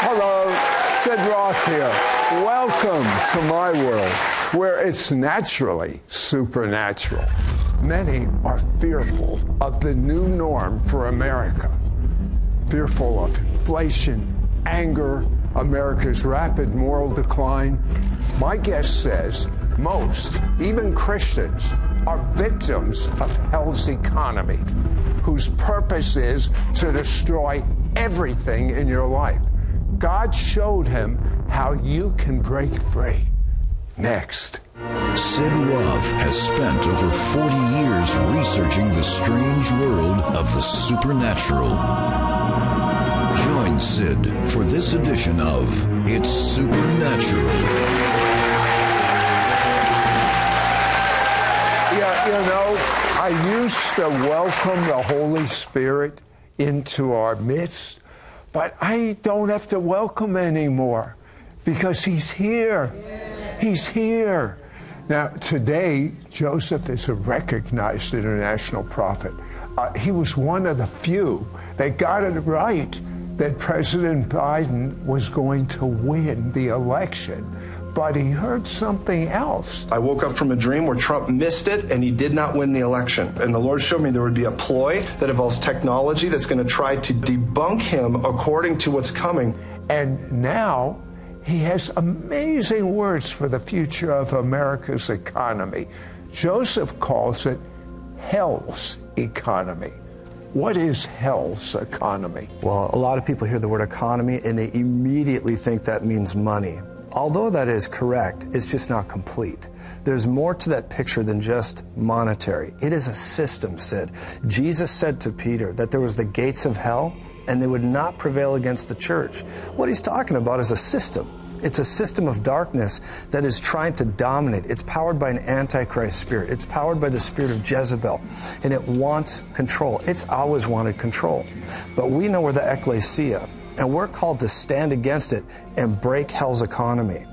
Hello, Sid Roth here. Welcome to my world where it's naturally supernatural. Many are fearful of the new norm for America, fearful of inflation, anger, America's rapid moral decline. My guest says most, even Christians, are victims of hell's economy, whose purpose is to destroy everything in your life. God showed him how you can break free. Next. Sid Roth has spent over 40 years researching the strange world of the supernatural. Join Sid for this edition of It's Supernatural. Yeah, you know, I used to welcome the Holy Spirit into our midst, but I don't have to welcome anymore because He's here. He's here. Now, today, Joseph is a recognized international prophet. Uh, he was one of the few that got it right that President Biden was going to win the election. But he heard something else. I woke up from a dream where Trump missed it and he did not win the election. And the Lord showed me there would be a ploy that involves technology that's going to try to debunk him according to what's coming. And now he has amazing words for the future of America's economy. Joseph calls it hell's economy. What is hell's economy? Well, a lot of people hear the word economy and they immediately think that means money. Although that is correct, it's just not complete. There's more to that picture than just monetary. It is a system, Sid. Jesus said to Peter that there was the gates of hell and they would not prevail against the church. What he's talking about is a system. It's a system of darkness that is trying to dominate. It's powered by an antichrist spirit. It's powered by the spirit of Jezebel, and it wants control. It's always wanted control. But we know we're the ecclesia, and we're called to stand against it and break hell's economy.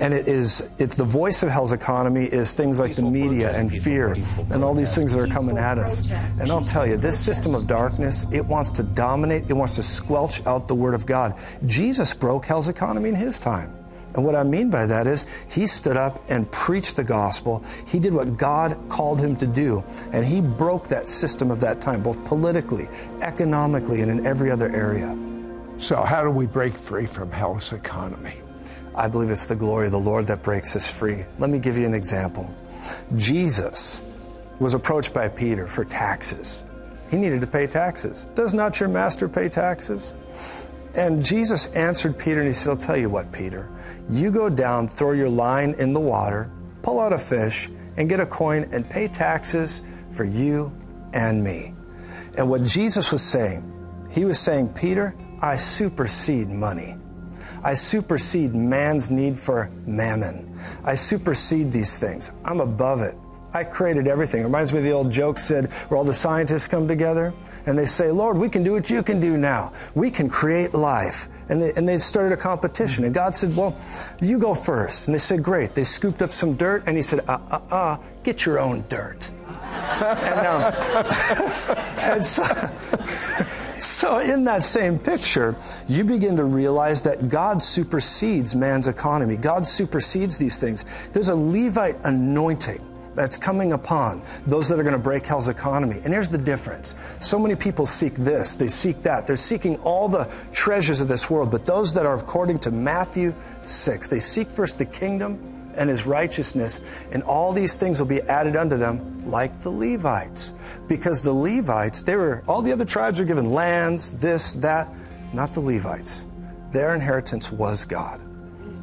And it is, it's the voice of hell's economy is things like the media and fear and all these things that are coming at us. And I'll tell you, this system of darkness, it wants to dominate, it wants to squelch out the word of God. Jesus broke hell's economy in his time. And what I mean by that is he stood up and preached the gospel. He did what God called him to do. And he broke that system of that time, both politically, economically, and in every other area. So, how do we break free from hell's economy? I believe it's the glory of the Lord that breaks us free. Let me give you an example. Jesus was approached by Peter for taxes. He needed to pay taxes. Does not your master pay taxes? And Jesus answered Peter and he said, I'll tell you what, Peter. You go down, throw your line in the water, pull out a fish, and get a coin and pay taxes for you and me. And what Jesus was saying, he was saying, Peter, I supersede money. I supersede man's need for mammon. I supersede these things. I'm above it. I created everything. It reminds me of the old joke Sid where all the scientists come together and they say, Lord, we can do what you can do now. We can create life. And they, and they started a competition. And God said, Well, you go first. And they said, Great. They scooped up some dirt and he said, Uh uh uh, get your own dirt. and, um, and so, so, in that same picture, you begin to realize that God supersedes man's economy. God supersedes these things. There's a Levite anointing that's coming upon those that are going to break hell's economy. And here's the difference. So many people seek this, they seek that. They're seeking all the treasures of this world, but those that are according to Matthew 6, they seek first the kingdom and his righteousness, and all these things will be added unto them like the Levites. Because the Levites, they were all the other tribes were given lands, this, that, not the Levites. Their inheritance was God.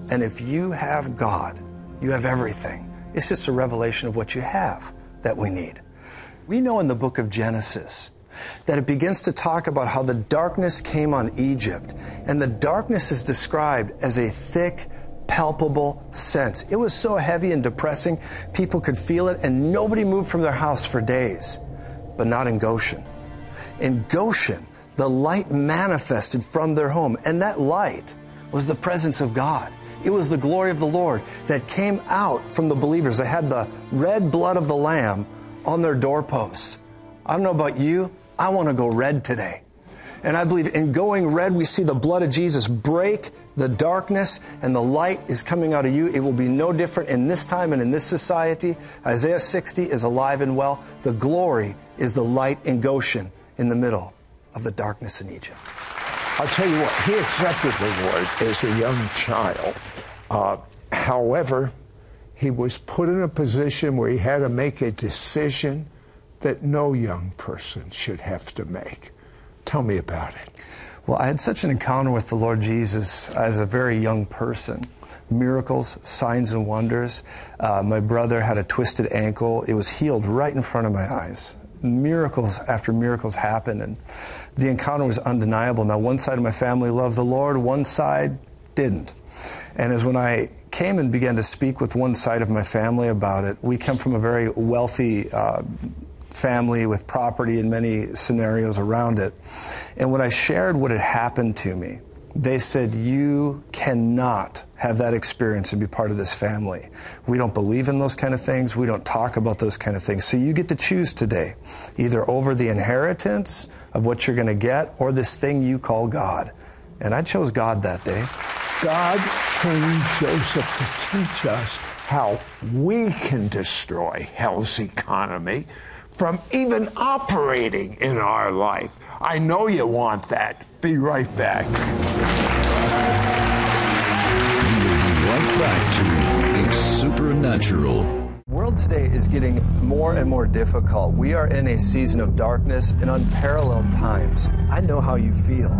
And if you have God, you have everything. It's just a revelation of what you have that we need. We know in the book of Genesis that it begins to talk about how the darkness came on Egypt. And the darkness is described as a thick, palpable sense. It was so heavy and depressing, people could feel it, and nobody moved from their house for days. But not in Goshen. In Goshen, the light manifested from their home, and that light was the presence of God. It was the glory of the Lord that came out from the believers. They had the red blood of the Lamb on their doorposts. I don't know about you, I want to go red today. And I believe in going red, we see the blood of Jesus break the darkness and the light is coming out of you. It will be no different in this time and in this society. Isaiah 60 is alive and well. The glory is the light in Goshen in the middle of the darkness in Egypt. I'll tell you what, he accepted the Lord as a young child. Uh, however, he was put in a position where he had to make a decision that no young person should have to make. Tell me about it. Well, I had such an encounter with the Lord Jesus as a very young person. Miracles, signs, and wonders. Uh, my brother had a twisted ankle. It was healed right in front of my eyes. Miracles after miracles happened, and the encounter was undeniable. Now, one side of my family loved the Lord, one side didn't. And as when I came and began to speak with one side of my family about it, we come from a very wealthy uh, family with property and many scenarios around it. And when I shared what had happened to me, they said, You cannot have that experience and be part of this family. We don't believe in those kind of things. We don't talk about those kind of things. So you get to choose today either over the inheritance of what you're going to get or this thing you call God. And I chose God that day. God trained Joseph to teach us how we can destroy hell's economy from even operating in our life. I know you want that. Be right back. We will be right back to It's Supernatural. World today is getting more and more difficult. We are in a season of darkness and unparalleled times. I know how you feel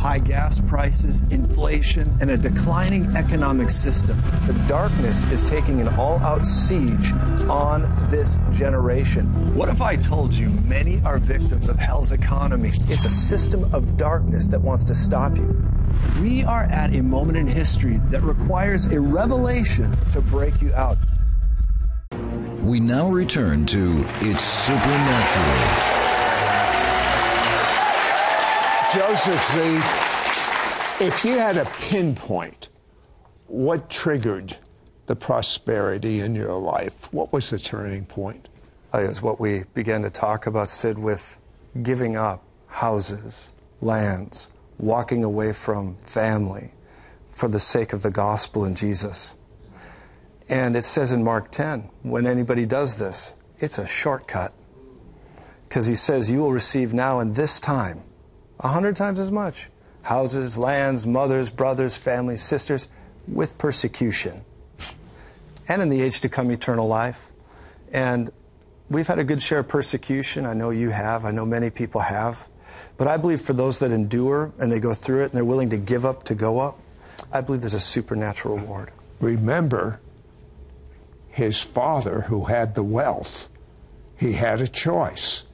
high gas prices, inflation, and a declining economic system. The darkness is taking an all out siege on this generation. What if I told you many are victims of hell's economy? It's a system of darkness that wants to stop you. We are at a moment in history that requires a revelation to break you out. We now return to It's Supernatural. Joseph Z, if you had a pinpoint what triggered the prosperity in your life, what was the turning point? Uh, is what we began to talk about, Sid, with giving up houses, lands, walking away from family for the sake of the gospel in Jesus. And it says in Mark 10, when anybody does this, it's a shortcut. Because he says, You will receive now in this time a hundred times as much houses, lands, mothers, brothers, families, sisters, with persecution. And in the age to come, eternal life. And we've had a good share of persecution. I know you have. I know many people have. But I believe for those that endure and they go through it and they're willing to give up to go up, I believe there's a supernatural reward. Remember, his father, who had the wealth, he had a choice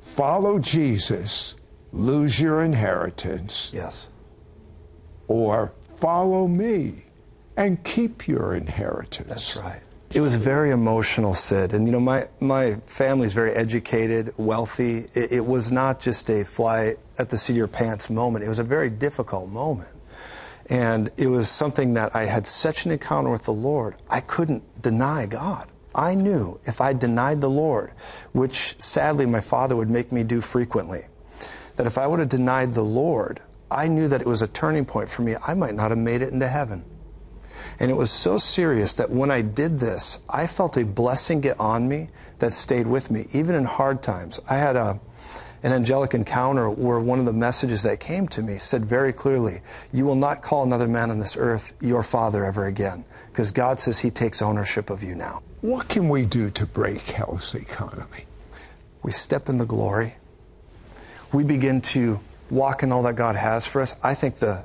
follow Jesus lose your inheritance. Yes. Or follow me and keep your inheritance. That's right. It was very emotional, Sid. And you know, my, my family is very educated, wealthy. It, it, was not just a fly at the seat of your pants moment, it was a very difficult moment. And it was something that I had such an encounter with the Lord, I couldn't deny God. I knew if I denied the Lord, which sadly my father would make me do frequently, that if I would have denied the Lord, I knew that it was a turning point for me. I might not have made it into heaven. And it was so serious that when I did this, I felt a blessing get on me that stayed with me, even in hard times. I had a, an angelic encounter where one of the messages that came to me said very clearly, You will not call another man on this earth your father ever again, because God says He takes ownership of you now. What can we do to break hell's economy? We step in the glory we begin to walk in all that God has for us, I think the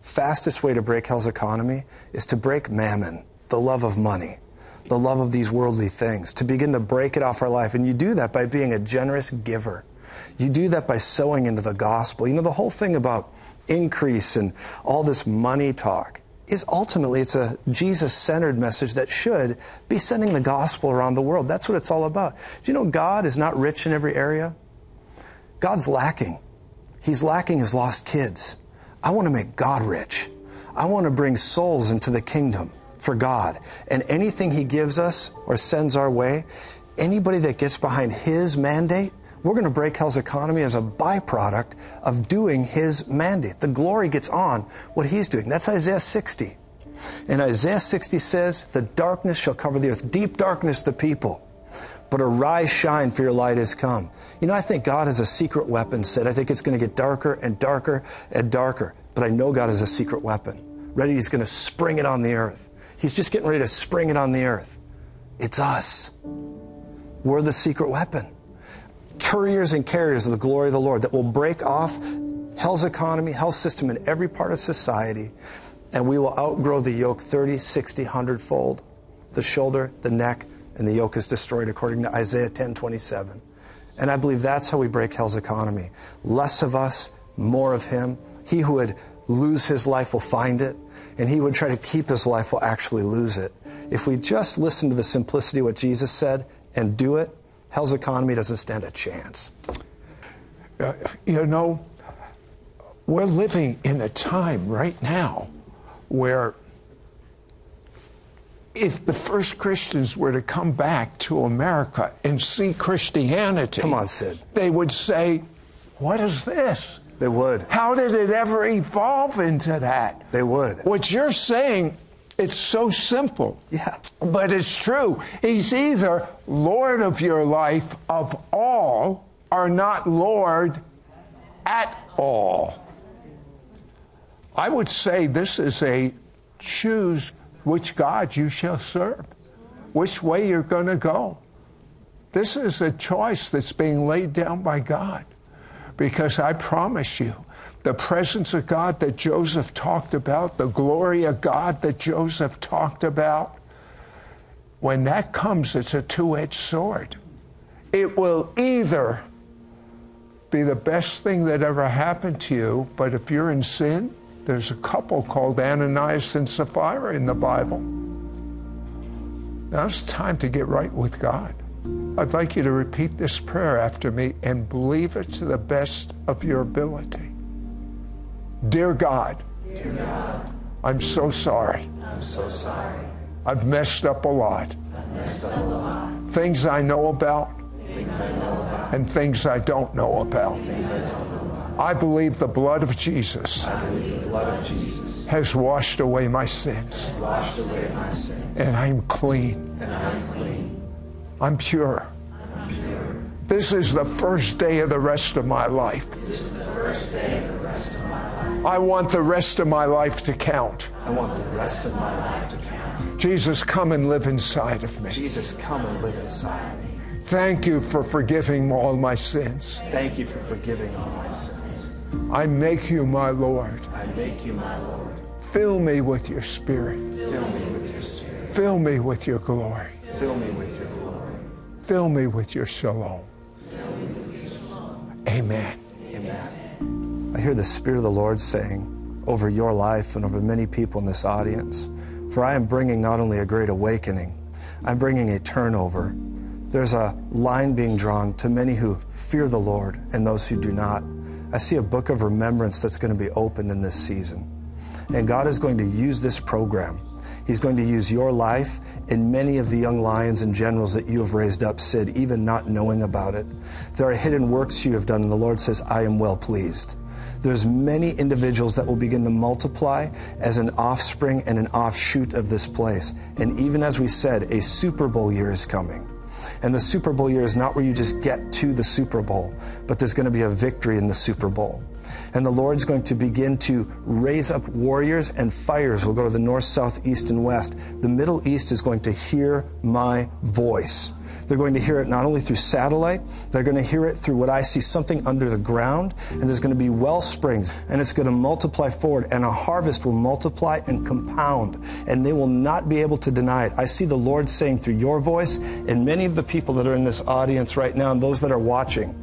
fastest way to break hell's economy is to break mammon, the love of money, the love of these worldly things, to begin to break it off our life. And you do that by being a generous giver. You do that by sowing into the gospel. You know, the whole thing about increase and all this money talk is ultimately it's a Jesus centered message that should be sending the gospel around the world. That's what it's all about. Do you know God is not rich in every area? God's lacking. He's lacking his lost kids. I want to make God rich. I want to bring souls into the kingdom for God. And anything he gives us or sends our way, anybody that gets behind his mandate We're going to break hell's economy as a byproduct of doing his mandate. The glory gets on what he's doing. That's Isaiah 60. And Isaiah 60 says, The darkness shall cover the earth, deep darkness the people. But arise, shine, for your light has come. You know, I think God has a secret weapon, Sid. I think it's going to get darker and darker and darker. But I know God has a secret weapon. Ready, He's going to spring it on the earth. He's just getting ready to spring it on the earth. It's us. We're the secret weapon. Couriers and carriers of the glory of the Lord that will break off hell's economy, hell's system in every part of society, and we will outgrow the yoke 30, 60, 100 fold. The shoulder, the neck, and the yoke is destroyed, according to Isaiah 10 27. And I believe that's how we break hell's economy. Less of us, more of him. He who would lose his life will find it, and he who would try to keep his life will actually lose it. If we just listen to the simplicity of what Jesus said and do it, hell's economy doesn't stand a chance. Uh, you know, we're living in a time right now where if the first Christians were to come back to America and see Christianity, Come on, Sid. they would say, What is this? They would. How did it ever evolve into that? They would. What you're saying, it's so simple. Yeah. But it's true. He's either Lord of your life of all or not Lord at all. I would say this is a choose which God you shall serve, which way you're going to go. This is a choice that's being laid down by God. Because I promise you, the presence of God that Joseph talked about, the glory of God that Joseph talked about, when that comes, it's a two edged sword. It will either be the best thing that ever happened to you, but if you're in sin, there's a couple called Ananias and Sapphira in the Bible. Now it's time to get right with God. I'd like you to repeat this prayer after me and believe it to the best of your ability. Dear God, Dear God, I'm so sorry. I'm so sorry. I've messed up a lot. Messed up a lot. Things I know about Things I know about, and things I don't know about. things I don't know about. I believe the blood of Jesus I believe the blood of Jesus has washed away my sins, washed away my sins, and I'm clean. and I'm clean. I'm pure. I'm pure. This is the first day of the rest of my life. This is the first day of the rest of my life. I want the rest of my life to count. I want the rest of my life to count. Jesus, come and live inside of me. Jesus, come and live inside me. Thank you for forgiving all my sins. Thank you for forgiving all my sins. I make you my Lord. I make you my Lord. Fill me with your spirit. Fill me with your spirit. Fill me with your glory. Fill me with your glory. Fill me with your shalom. Fill me with your shalom. Amen. Amen. I hear the Spirit of the Lord saying over your life and over many people in this audience, for I am bringing not only a great awakening, I'm bringing a turnover. There's a line being drawn to many who fear the Lord and those who do not. I see a book of remembrance that's going to be opened in this season. And God is going to use this program. He's going to use your life and many of the young lions and generals that you have raised up, Sid, even not knowing about it. There are hidden works you have done, and the Lord says, I am well pleased. There's many individuals that will begin to multiply as an offspring and an offshoot of this place. And even as we said, a Super Bowl year is coming. And the Super Bowl year is not where you just get to the Super Bowl, but there's going to be a victory in the Super Bowl. And the Lord's going to begin to raise up warriors and fires will go to the north, south, east, and west. The Middle East is going to hear my voice. They're going to hear it not only through satellite, they're going to hear it through what I see something under the ground, and there's going to be well springs, and it's going to multiply forward, and a harvest will multiply and compound, and they will not be able to deny it. I see the Lord saying through your voice, and many of the people that are in this audience right now, and those that are watching,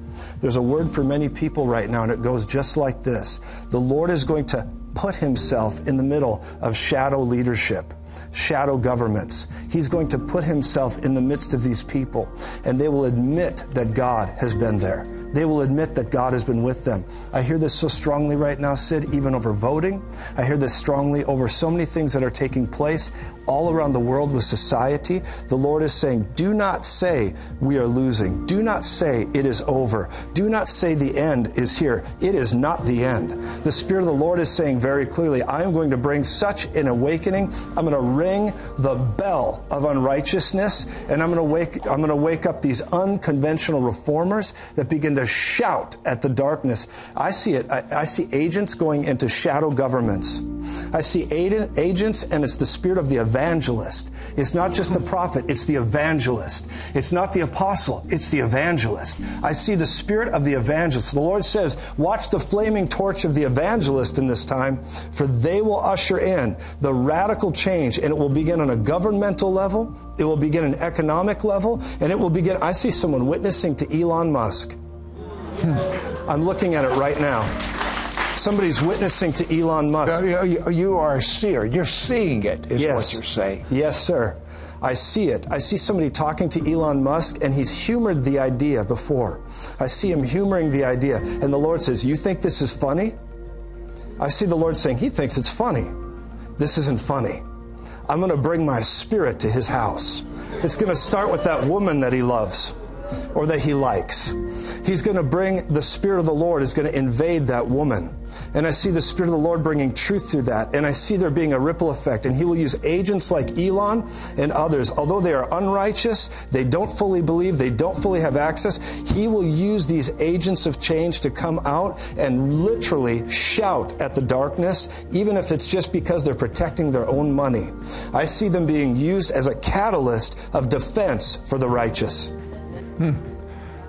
there's a word for many people right now, and it goes just like this The Lord is going to put himself in the middle of shadow leadership shadow governments. He's going to put himself in the midst of these people, and they will admit that God has been there. They will admit that God has been with them. I hear this so strongly right now, Sid, even over voting. I hear this strongly over so many things that are taking place all around the world with society. The Lord is saying, Do not say we are losing. Do not say it is over. Do not say the end is here. It is not the end. The Spirit of the Lord is saying very clearly, I am going to bring such an awakening. I'm going to ring the bell of unrighteousness, and I'm going to wake, I'm going to wake up these unconventional reformers that begin to shout at the darkness. I see it. I, I see agents going into shadow governments. I see agents, and it's the spirit of the evangelist. It's not just the prophet, it's the evangelist. It's not the apostle, it's the evangelist. I see the spirit of the evangelist. The Lord says, Watch the flaming torch of the evangelist in this time, for they will usher in the radical change, and it will begin on a governmental level, it will begin an economic level, and it will begin. I see someone witnessing to Elon Musk. Hmm. I'm looking at it right now. Somebody's witnessing to Elon Musk. You are a seer. You're seeing it, is yes. what you're saying. Yes, sir. I see it. I see somebody talking to Elon Musk, and he's humored the idea before. I see him humoring the idea. And the Lord says, You think this is funny? I see the Lord saying, He thinks it's funny. This isn't funny. I'm going to bring my spirit to his house. It's going to start with that woman that he loves or that he likes. He's going to bring the Spirit of the Lord is going to invade that woman. And I see the Spirit of the Lord bringing truth through that. And I see there being a ripple effect. And He will use agents like Elon and others. Although they are unrighteous, they don't fully believe, they don't fully have access, He will use these agents of change to come out and literally shout at the darkness, even if it's just because they're protecting their own money. I see them being used as a catalyst of defense for the righteous. Hmm.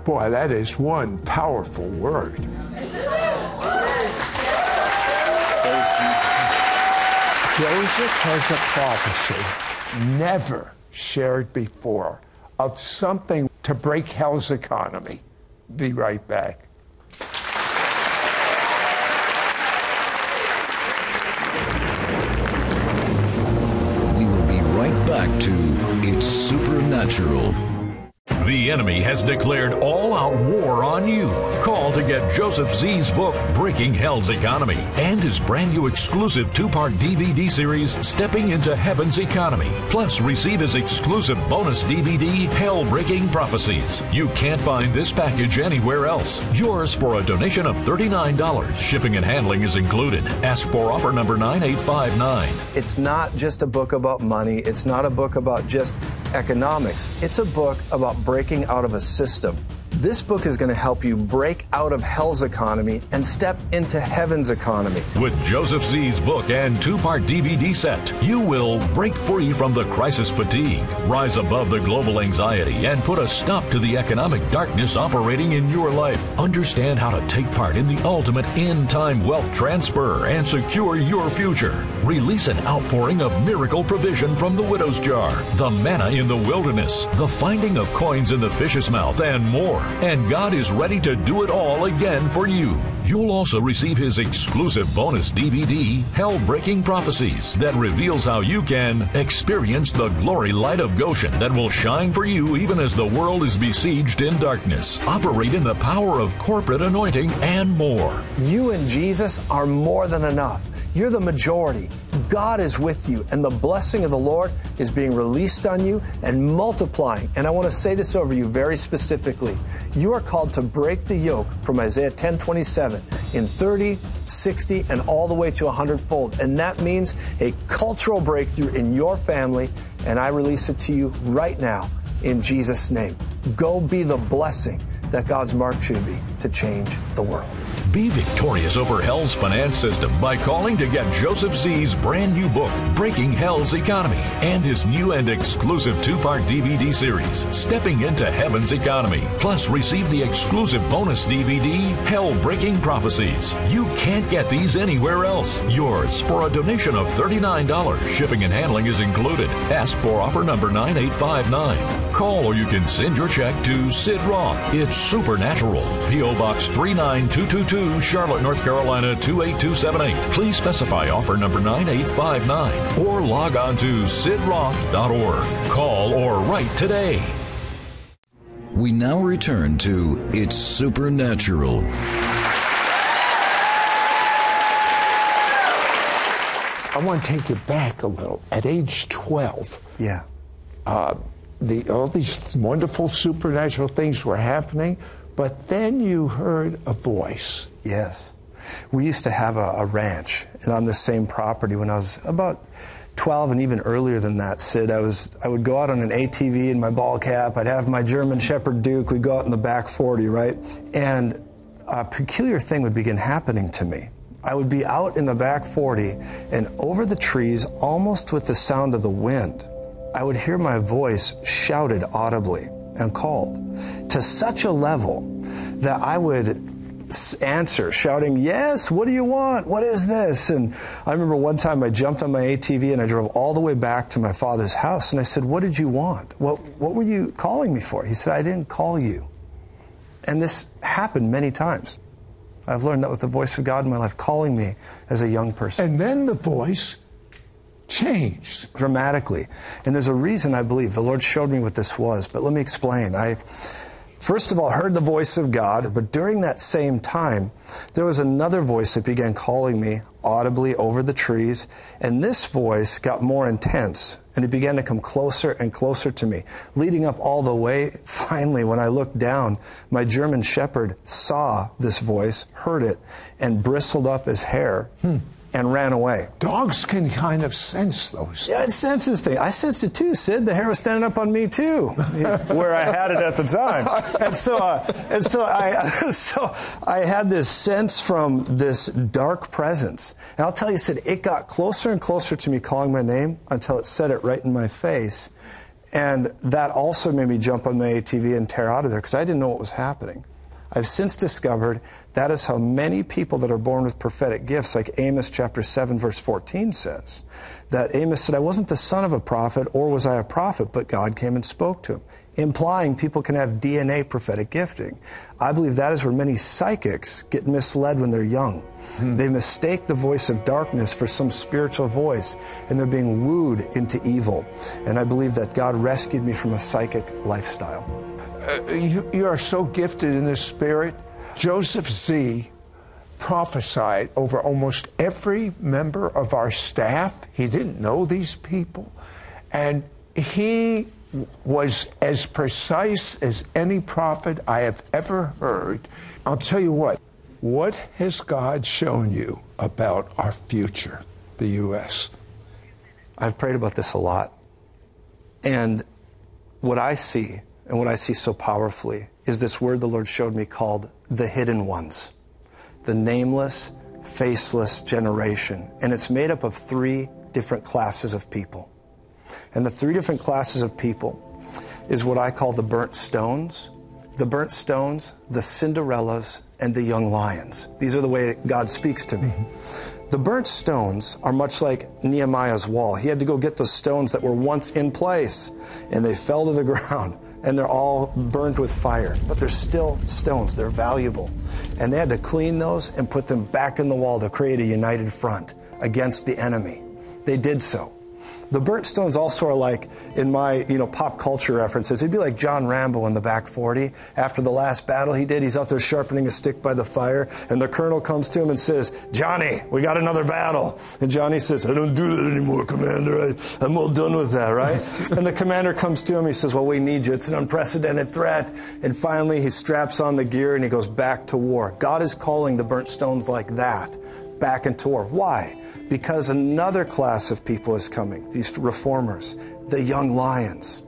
Boy, that is one powerful word. Joseph has a prophecy never shared before of something to break hell's economy. Be right back. We will be right back to It's Supernatural. The enemy has declared all out war on you. Call to get Joseph Z's book, Breaking Hell's Economy, and his brand new exclusive two part DVD series, Stepping into Heaven's Economy. Plus, receive his exclusive bonus DVD, Hell Breaking Prophecies. You can't find this package anywhere else. Yours for a donation of $39. Shipping and handling is included. Ask for offer number 9859. It's not just a book about money, it's not a book about just economics, it's a book about breaking out of a system. This book is going to help you break out of hell's economy and step into heaven's economy. With Joseph Z's book and two part DVD set, you will break free from the crisis fatigue, rise above the global anxiety, and put a stop to the economic darkness operating in your life. Understand how to take part in the ultimate end time wealth transfer and secure your future. Release an outpouring of miracle provision from the widow's jar, the manna in the wilderness, the finding of coins in the fish's mouth, and more and God is ready to do it all again for you. You'll also receive his exclusive bonus DVD, Hell Breaking Prophecies, that reveals how you can experience the glory light of Goshen that will shine for you even as the world is besieged in darkness, operate in the power of corporate anointing, and more. You and Jesus are more than enough. You're the majority. God is with you, and the blessing of the Lord is being released on you and multiplying. And I want to say this over you very specifically. You are called to break the yoke from Isaiah 10 27 in 30, 60, and all the way to 100 fold. And that means a cultural breakthrough in your family. And I release it to you right now in Jesus' name. Go be the blessing that God's marked you to be to change the world. Be victorious over hell's finance system by calling to get Joseph Z's brand new book, Breaking Hell's Economy, and his new and exclusive two part DVD series, Stepping into Heaven's Economy. Plus, receive the exclusive bonus DVD, Hell Breaking Prophecies. You can't get these anywhere else. Yours for a donation of $39. Shipping and handling is included. Ask for offer number 9859. Call or you can send your check to Sid Roth. It's Supernatural. P.O. Box 39222. 2, Charlotte, North Carolina 28278. Please specify offer number 9859 or log on to sidroth.org. Call or write today. We now return to It's Supernatural. I want to take you back a little. At age 12, Yeah. uh, the, all these wonderful supernatural things were happening, but then you heard a voice. Yes. We used to have a, a ranch, and on the same property when I was about 12 and even earlier than that, Sid, I was I would go out on an ATV in my ball cap. I'd have my German Shepherd Duke. We'd go out in the back 40, right? And a peculiar thing would begin happening to me. I would be out in the back 40 and over the trees, almost with the sound of the wind, I would hear my voice shouted audibly and called to such a level that I would answer shouting, Yes, what do you want? What is this? And I remember one time I jumped on my ATV and I drove all the way back to my father's house and I said, What did you want? What, what were you calling me for? He said, I didn't call you. And this happened many times. I've learned that was the voice of God in my life calling me as a young person And then the voice changed. dramatically. And there's a reason I believe. The Lord showed me what this was, but let me explain. I first of all heard the voice of God, but during that same time, there was another voice that began calling me audibly over the trees, and this voice got more intense and it began to come closer and closer to me, leading up all the way. Finally, when I looked down, my German shepherd saw this voice, heard it, and bristled up his hair hmm. And ran away. Dogs can kind of sense those. Yeah, it senses things. I sensed it too, Sid. The hair was standing up on me too, where I had it at the time. And so, uh, and so I, so I had this sense from this dark presence. And I'll tell you, Sid, it got closer and closer to me, calling my name until it said it right in my face. And that also made me jump on my ATV and tear out of there because I didn't know what was happening. I've since discovered that is how many people that are born with prophetic gifts, like Amos chapter 7, verse 14 says, that Amos said, I wasn't the son of a prophet, or was I a prophet, but God came and spoke to him, implying people can have DNA prophetic gifting. I believe that is where many psychics get misled when they're young. Hmm. They mistake the voice of darkness for some spiritual voice, and they're being wooed into evil. And I believe that God rescued me from a psychic lifestyle. You, you are so gifted in the spirit. Joseph Z prophesied over almost every member of our staff. He didn't know these people. And he was as precise as any prophet I have ever heard. I'll tell you what, what has God shown you about our future, the U.S.? I've prayed about this a lot. And what I see, and what I see so powerfully, is this word the Lord showed me called the hidden ones, the nameless, faceless generation. And it's made up of three different classes of people. And the three different classes of people is what I call the burnt stones, the burnt stones, the Cinderellas, and the young lions. These are the way God speaks to me. Mm-hmm. The burnt stones are much like Nehemiah's wall. He had to go get the stones that were once in place, and they fell to the ground, and they're all burned with fire. But they're still stones, they're valuable. And they had to clean those and put them back in the wall to create a united front against the enemy. They did so. The burnt stones also are like, in my you know pop culture references, it'd be like John Rambo in the back 40. After the last battle he did, he's out there sharpening a stick by the fire, and the colonel comes to him and says, Johnny, we got another battle. And Johnny says, I don't do that anymore, Commander. I, I'm all done with that, right? and the commander comes to him, he says, Well, we need you. It's an unprecedented threat. And finally he straps on the gear and he goes back to war. God is calling the burnt stones like that back into war. Why? Because another class of people is coming, these reformers, the young lions.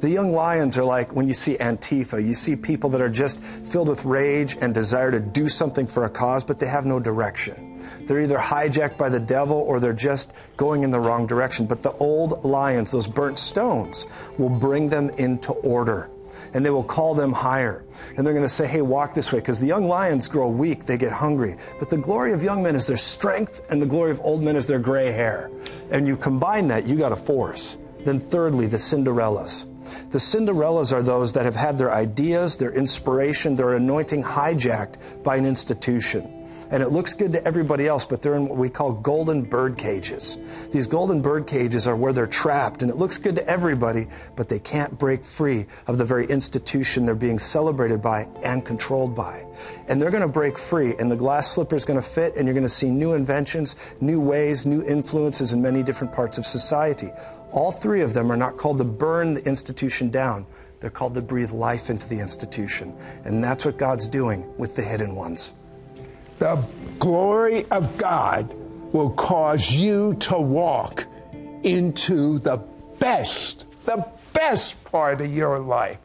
The young lions are like when you see Antifa, you see people that are just filled with rage and desire to do something for a cause, but they have no direction. They're either hijacked by the devil or they're just going in the wrong direction. But the old lions, those burnt stones, will bring them into order and they will call them higher. And they're going to say, hey, walk this way. Because the young lions grow weak, they get hungry. But the glory of young men is their strength, and the glory of old men is their gray hair. And you combine that, you got a force. Then, thirdly, the Cinderellas. The Cinderellas are those that have had their ideas, their inspiration, their anointing hijacked by an institution. And it looks good to everybody else, but they're in what we call golden bird cages. These golden bird cages are where they're trapped, and it looks good to everybody, but they can't break free of the very institution they're being celebrated by and controlled by. And they're going to break free, and the glass slipper is going to fit, and you're going to see new inventions, new ways, new influences in many different parts of society. All three of them are not called to burn the institution down. They're called to breathe life into the institution. And that's what God's doing with the hidden ones. The glory of God will cause you to walk into the best, the best part of your life.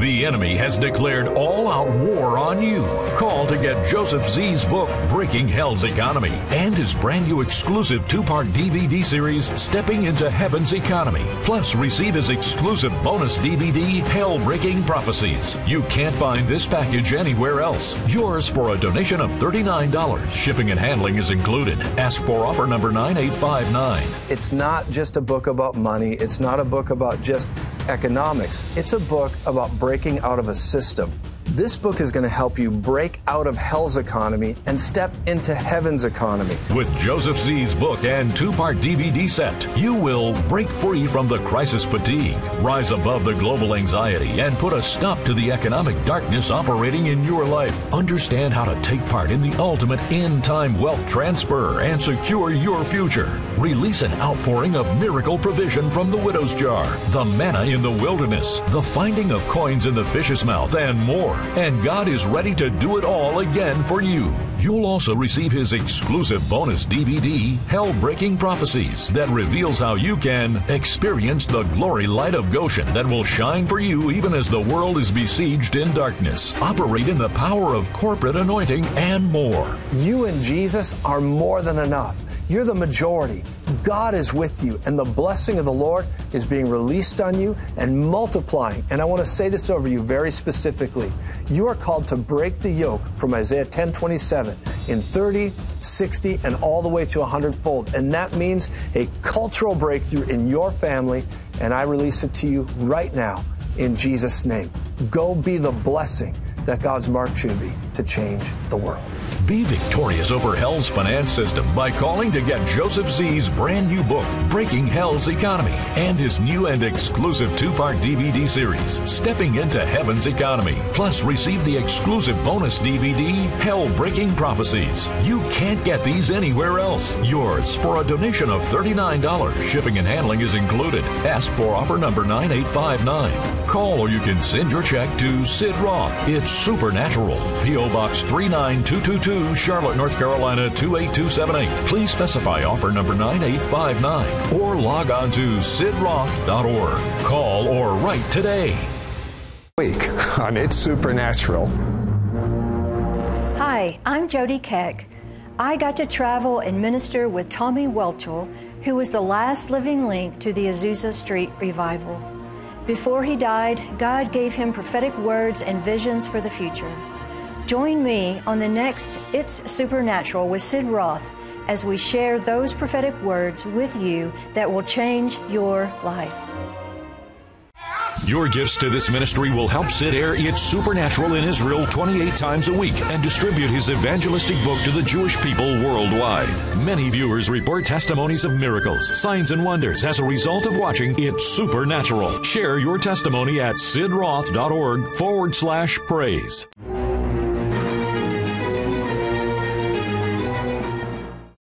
The enemy has declared all out war on you. Call to get Joseph Z's book, Breaking Hell's Economy, and his brand new exclusive two part DVD series, Stepping into Heaven's Economy. Plus, receive his exclusive bonus DVD, Hell Breaking Prophecies. You can't find this package anywhere else. Yours for a donation of $39. Shipping and handling is included. Ask for offer number 9859. It's not just a book about money, it's not a book about just economics. It's a book about breaking out of a system. This book is going to help you break out of hell's economy and step into heaven's economy. With Joseph Z's book and two part DVD set, you will break free from the crisis fatigue, rise above the global anxiety, and put a stop to the economic darkness operating in your life. Understand how to take part in the ultimate end time wealth transfer and secure your future. Release an outpouring of miracle provision from the widow's jar, the manna in the wilderness, the finding of coins in the fish's mouth, and more and God is ready to do it all again for you. You'll also receive his exclusive bonus DVD, Hell Breaking Prophecies, that reveals how you can experience the glory light of Goshen that will shine for you even as the world is besieged in darkness, operate in the power of corporate anointing, and more. You and Jesus are more than enough. You're the majority. God is with you, and the blessing of the Lord is being released on you and multiplying. And I want to say this over you very specifically. You are called to break the yoke from Isaiah 10 27 in 30, 60, and all the way to 100 fold. And that means a cultural breakthrough in your family. And I release it to you right now in Jesus' name. Go be the blessing that God's marked you to be to change the world. Be victorious over hell's finance system by calling to get Joseph Z's brand new book, Breaking Hell's Economy, and his new and exclusive two part DVD series, Stepping into Heaven's Economy. Plus, receive the exclusive bonus DVD, Hell Breaking Prophecies. You can't get these anywhere else. Yours for a donation of $39. Shipping and handling is included. Ask for offer number 9859. Call or you can send your check to Sid Roth. It's Supernatural. P.O. Box 39222. Charlotte, North Carolina 28278. Please specify offer number 9859 or log on to sidroth.org. Call or write today. Week on It's Supernatural. Hi, I'm Jody Keck. I got to travel and minister with Tommy Welchel, who was the last living link to the Azusa Street revival. Before he died, God gave him prophetic words and visions for the future. Join me on the next It's Supernatural with Sid Roth as we share those prophetic words with you that will change your life. Your gifts to this ministry will help Sid air It's Supernatural in Israel 28 times a week and distribute his evangelistic book to the Jewish people worldwide. Many viewers report testimonies of miracles, signs, and wonders as a result of watching It's Supernatural. Share your testimony at sidroth.org forward slash praise.